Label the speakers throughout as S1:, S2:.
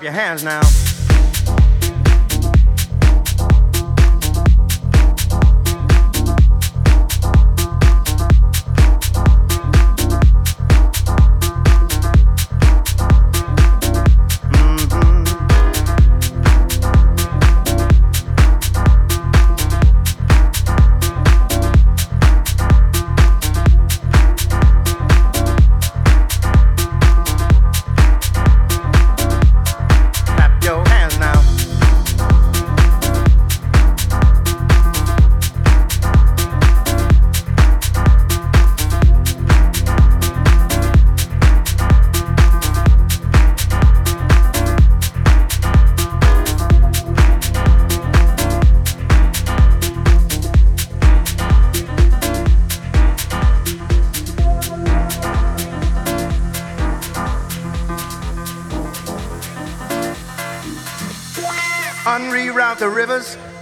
S1: Your hands now.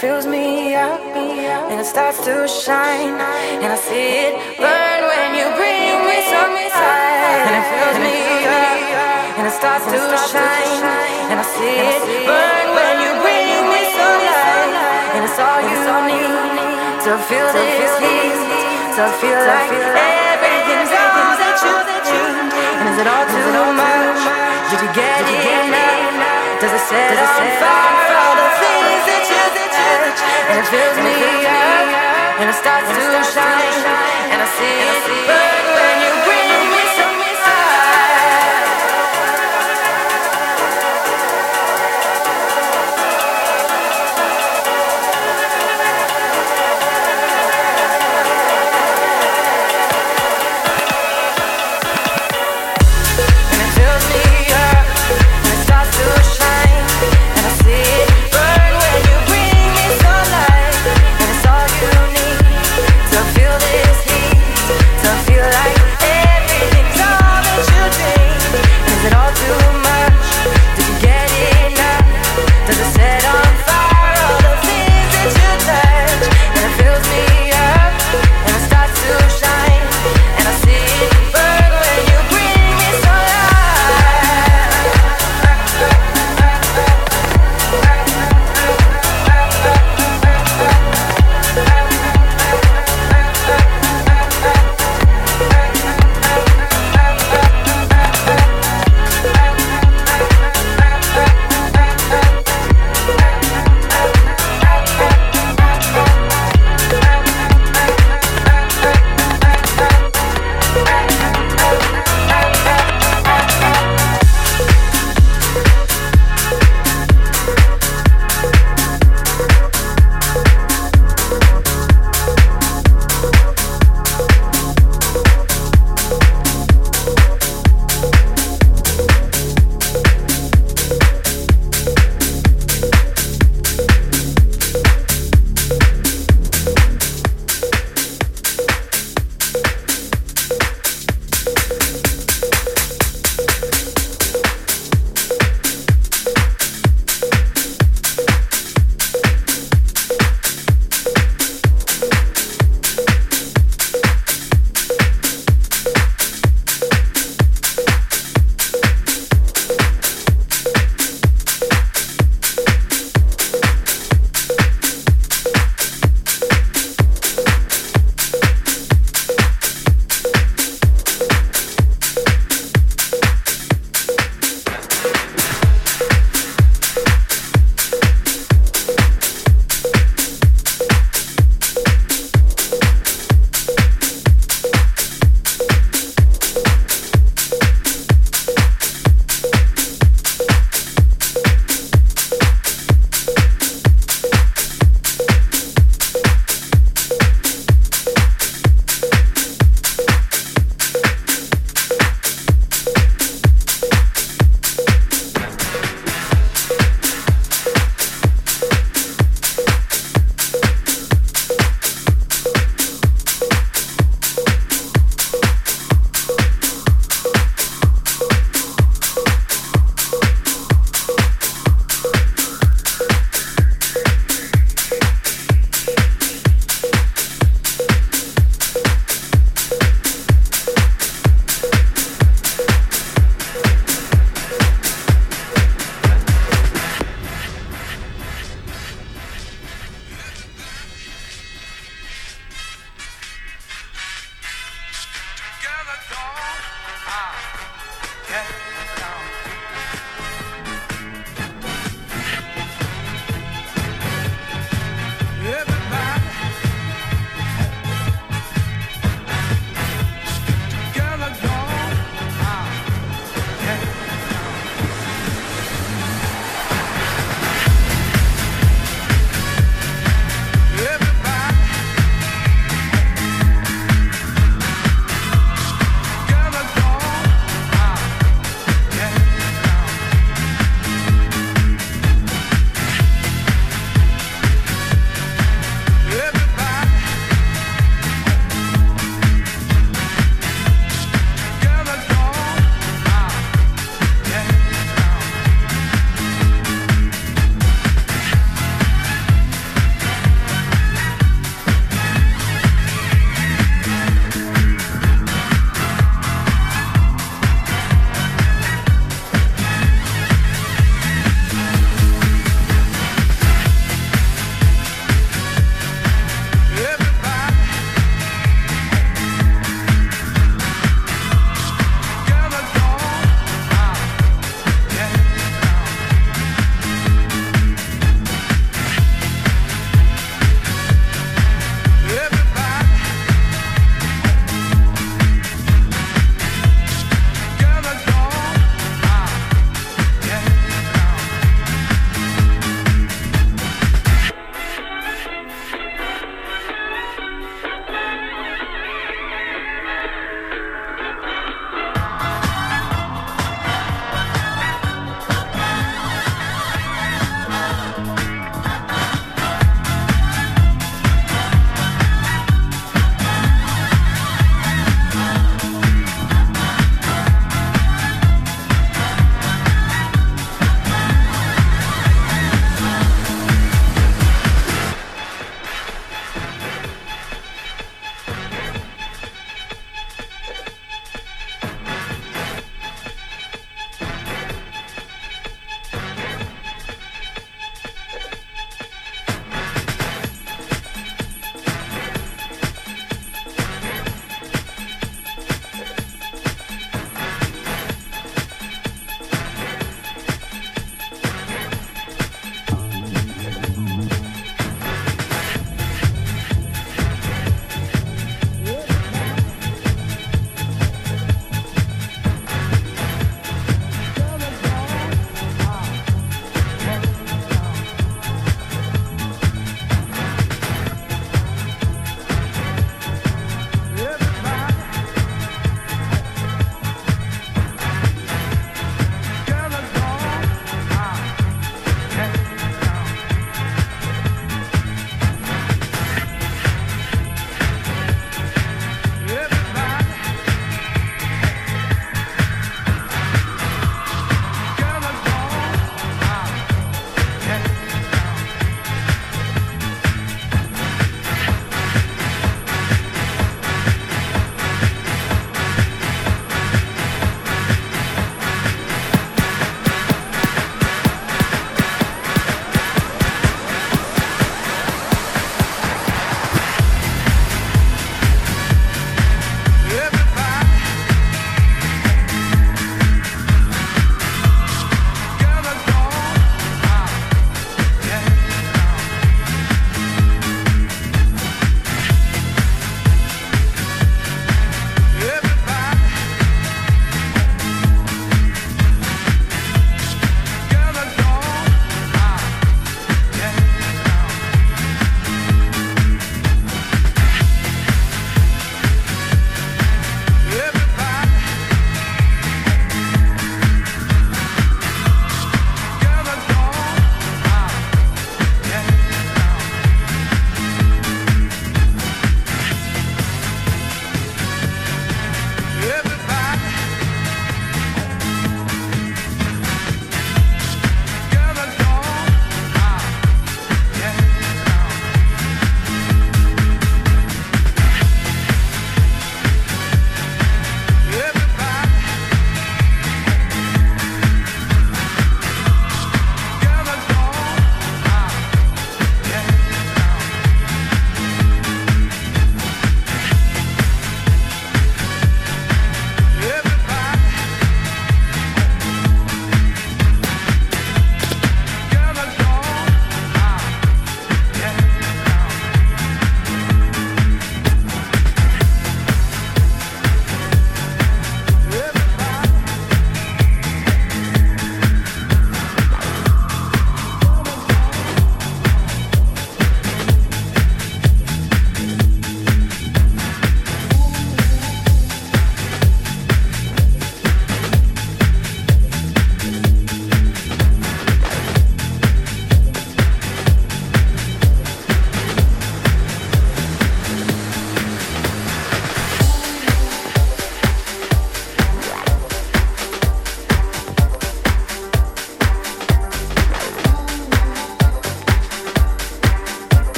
S2: Fills me up and it starts to shine. And I see it burn when you bring me some and it fills me up, and it starts to shine, and I see it burn when you bring me sunlight, and it's all you need to feel this heat, to feel like everything's all that you and is it all too much? Did you get enough? Does it set on fire all the things that you and it fills me up, and it starts to shine, and I see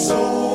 S2: soul.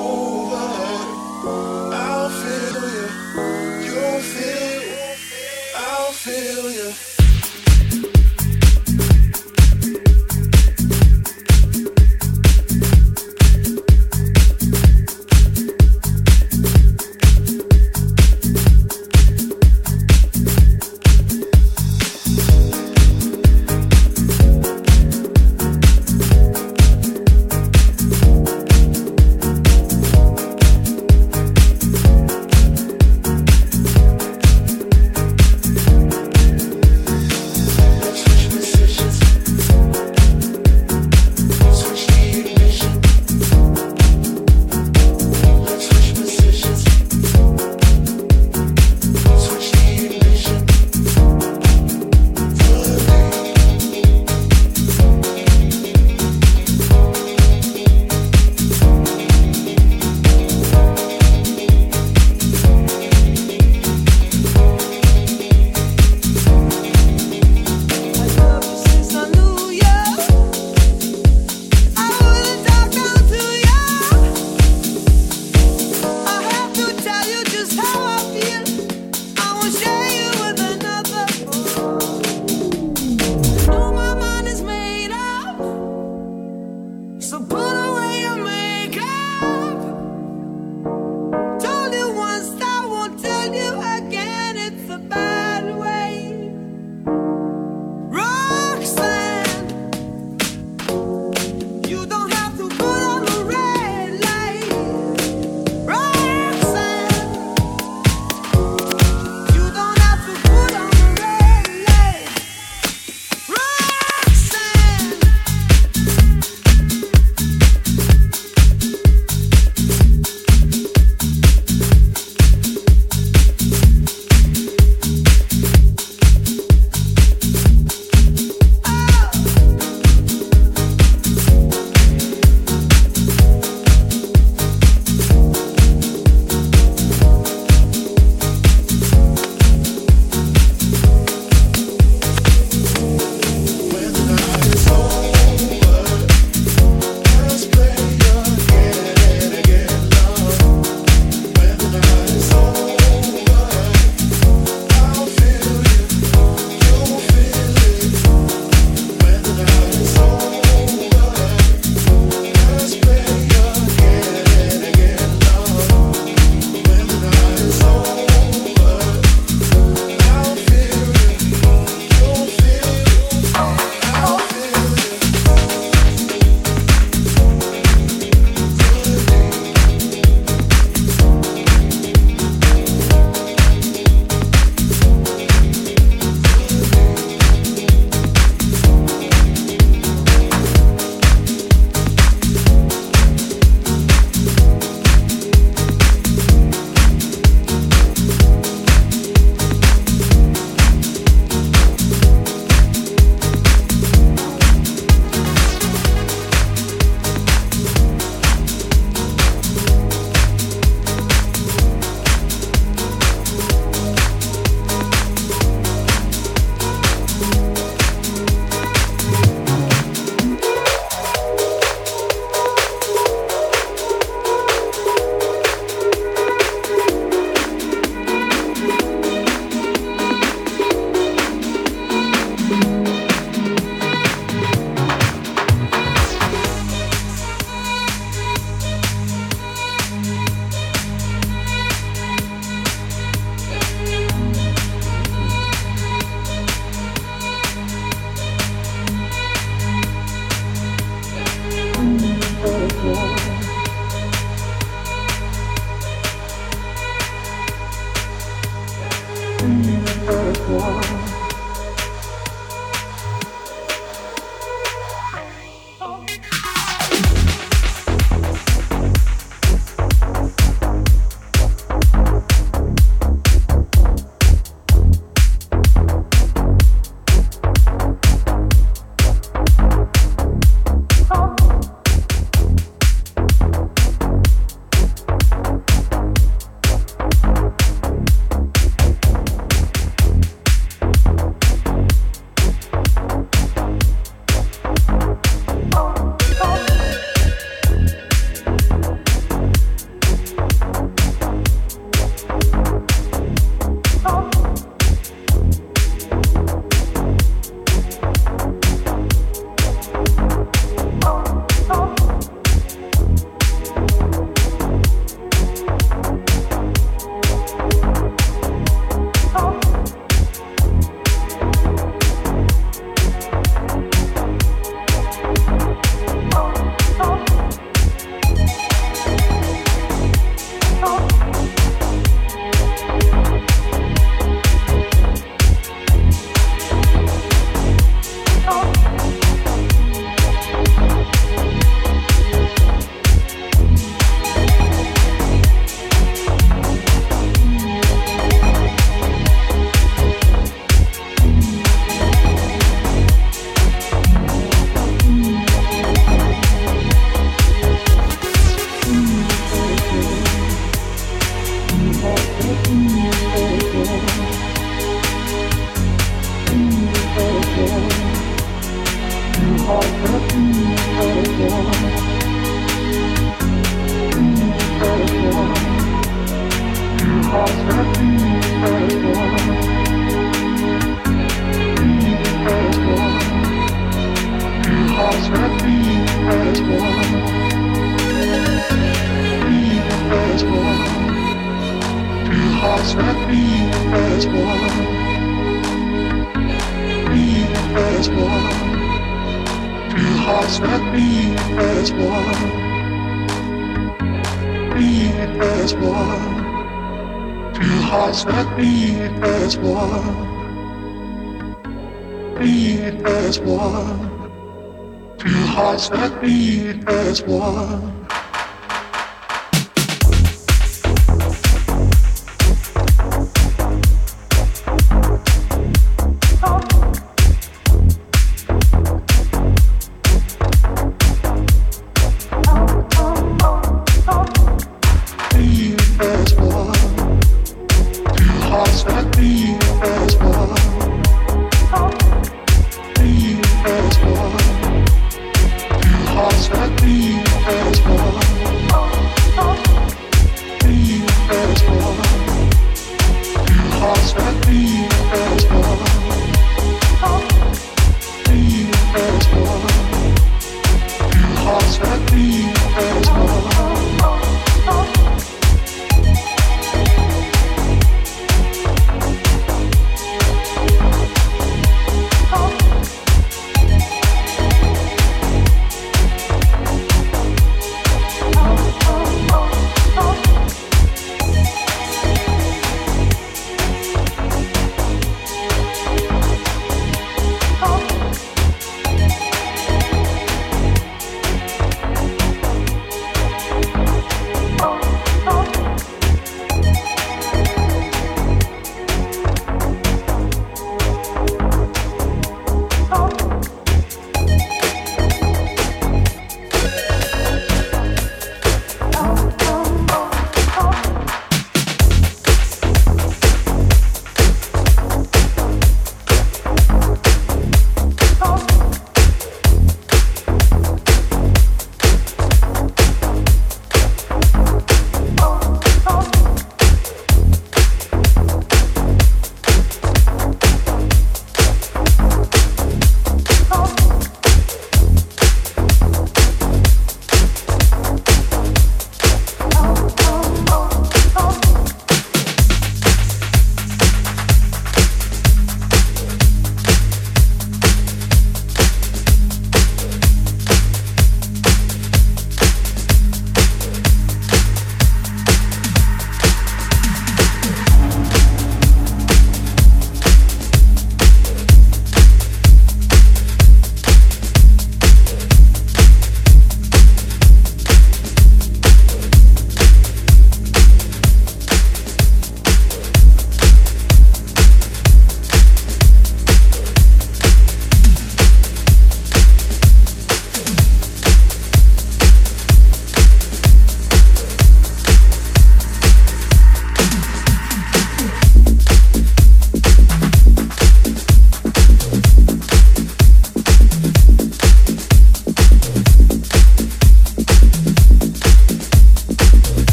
S2: as one.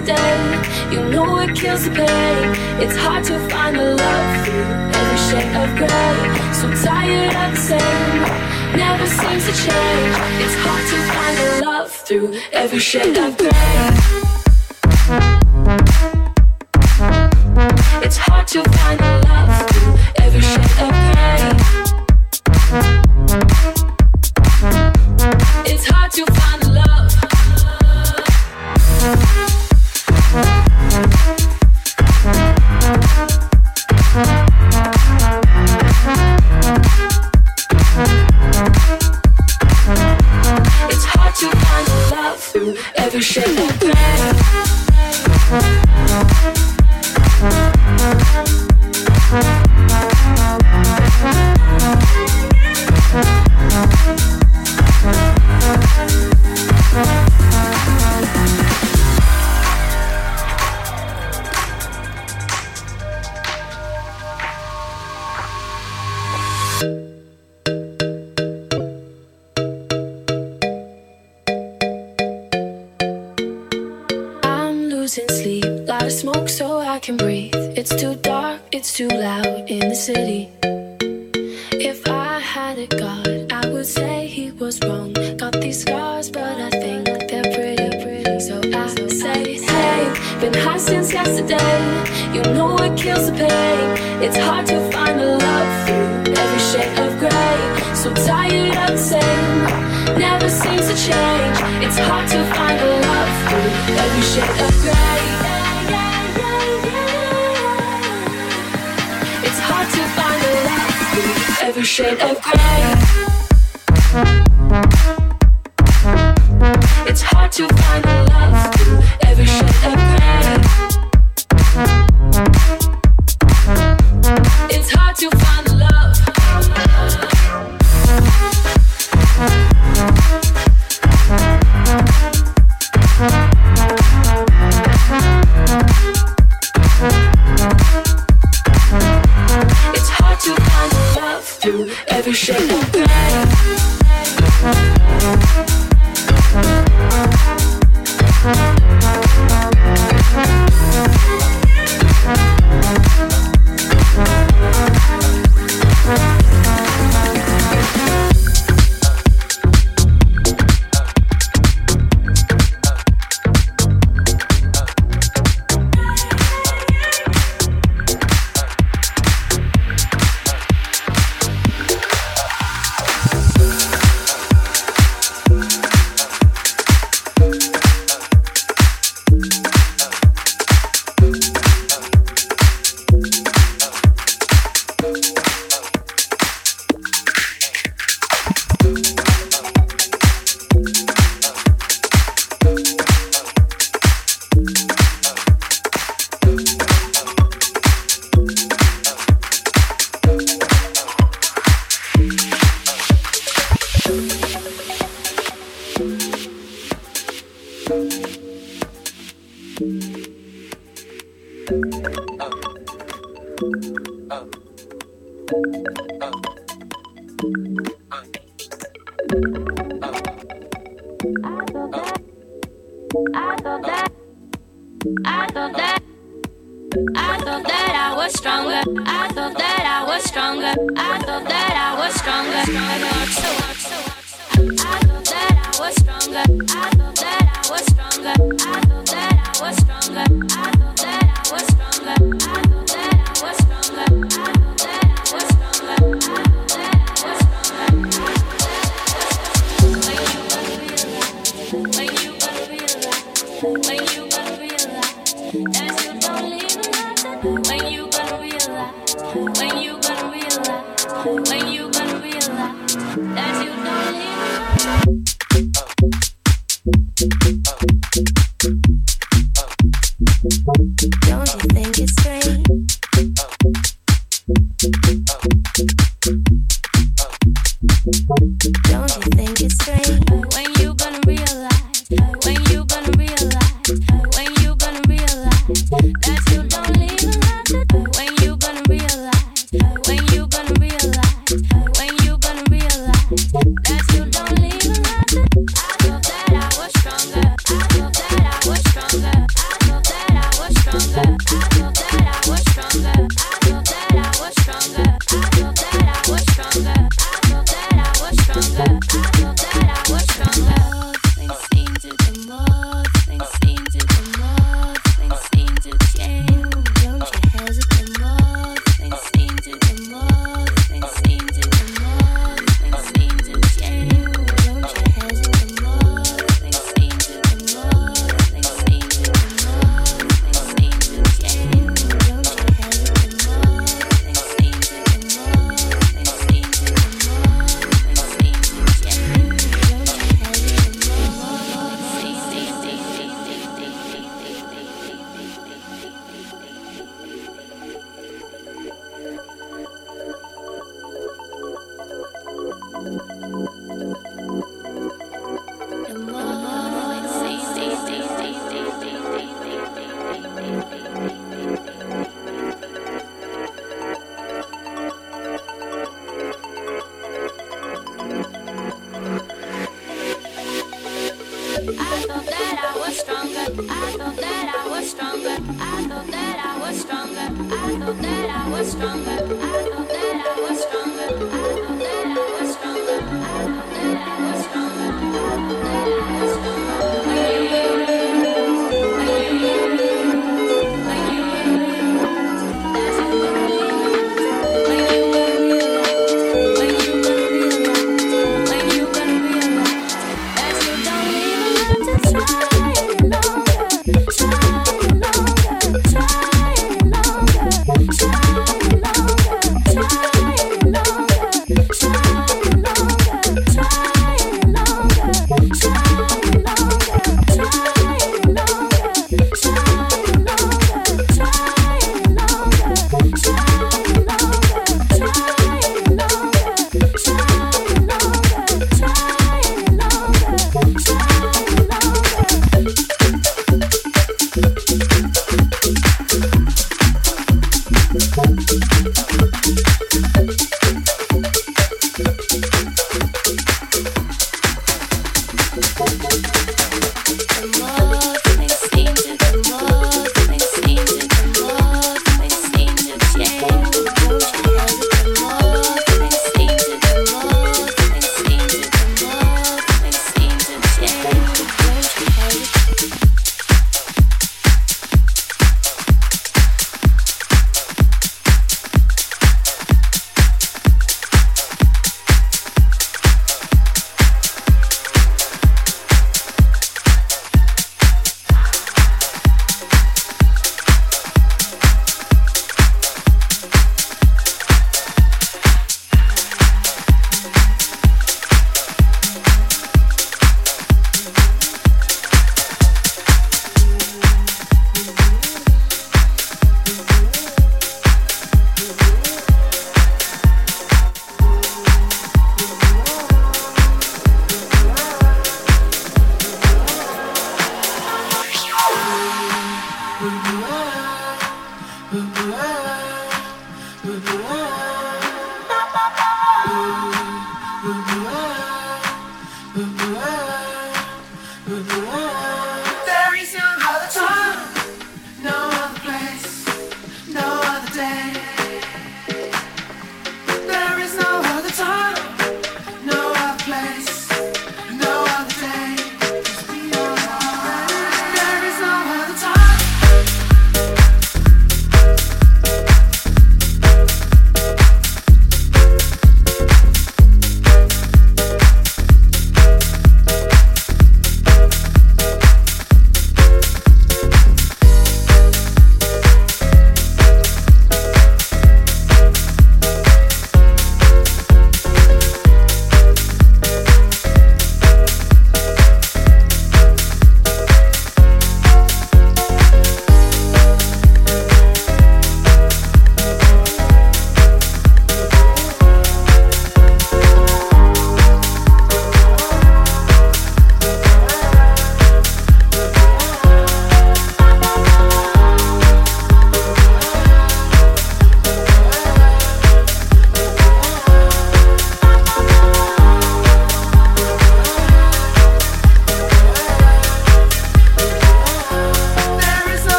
S2: You
S3: know
S4: it kills the pain. It's hard to find the love through every shade of gray. So tired of the same, never seems to change. It's hard to find the love through every shade of gray.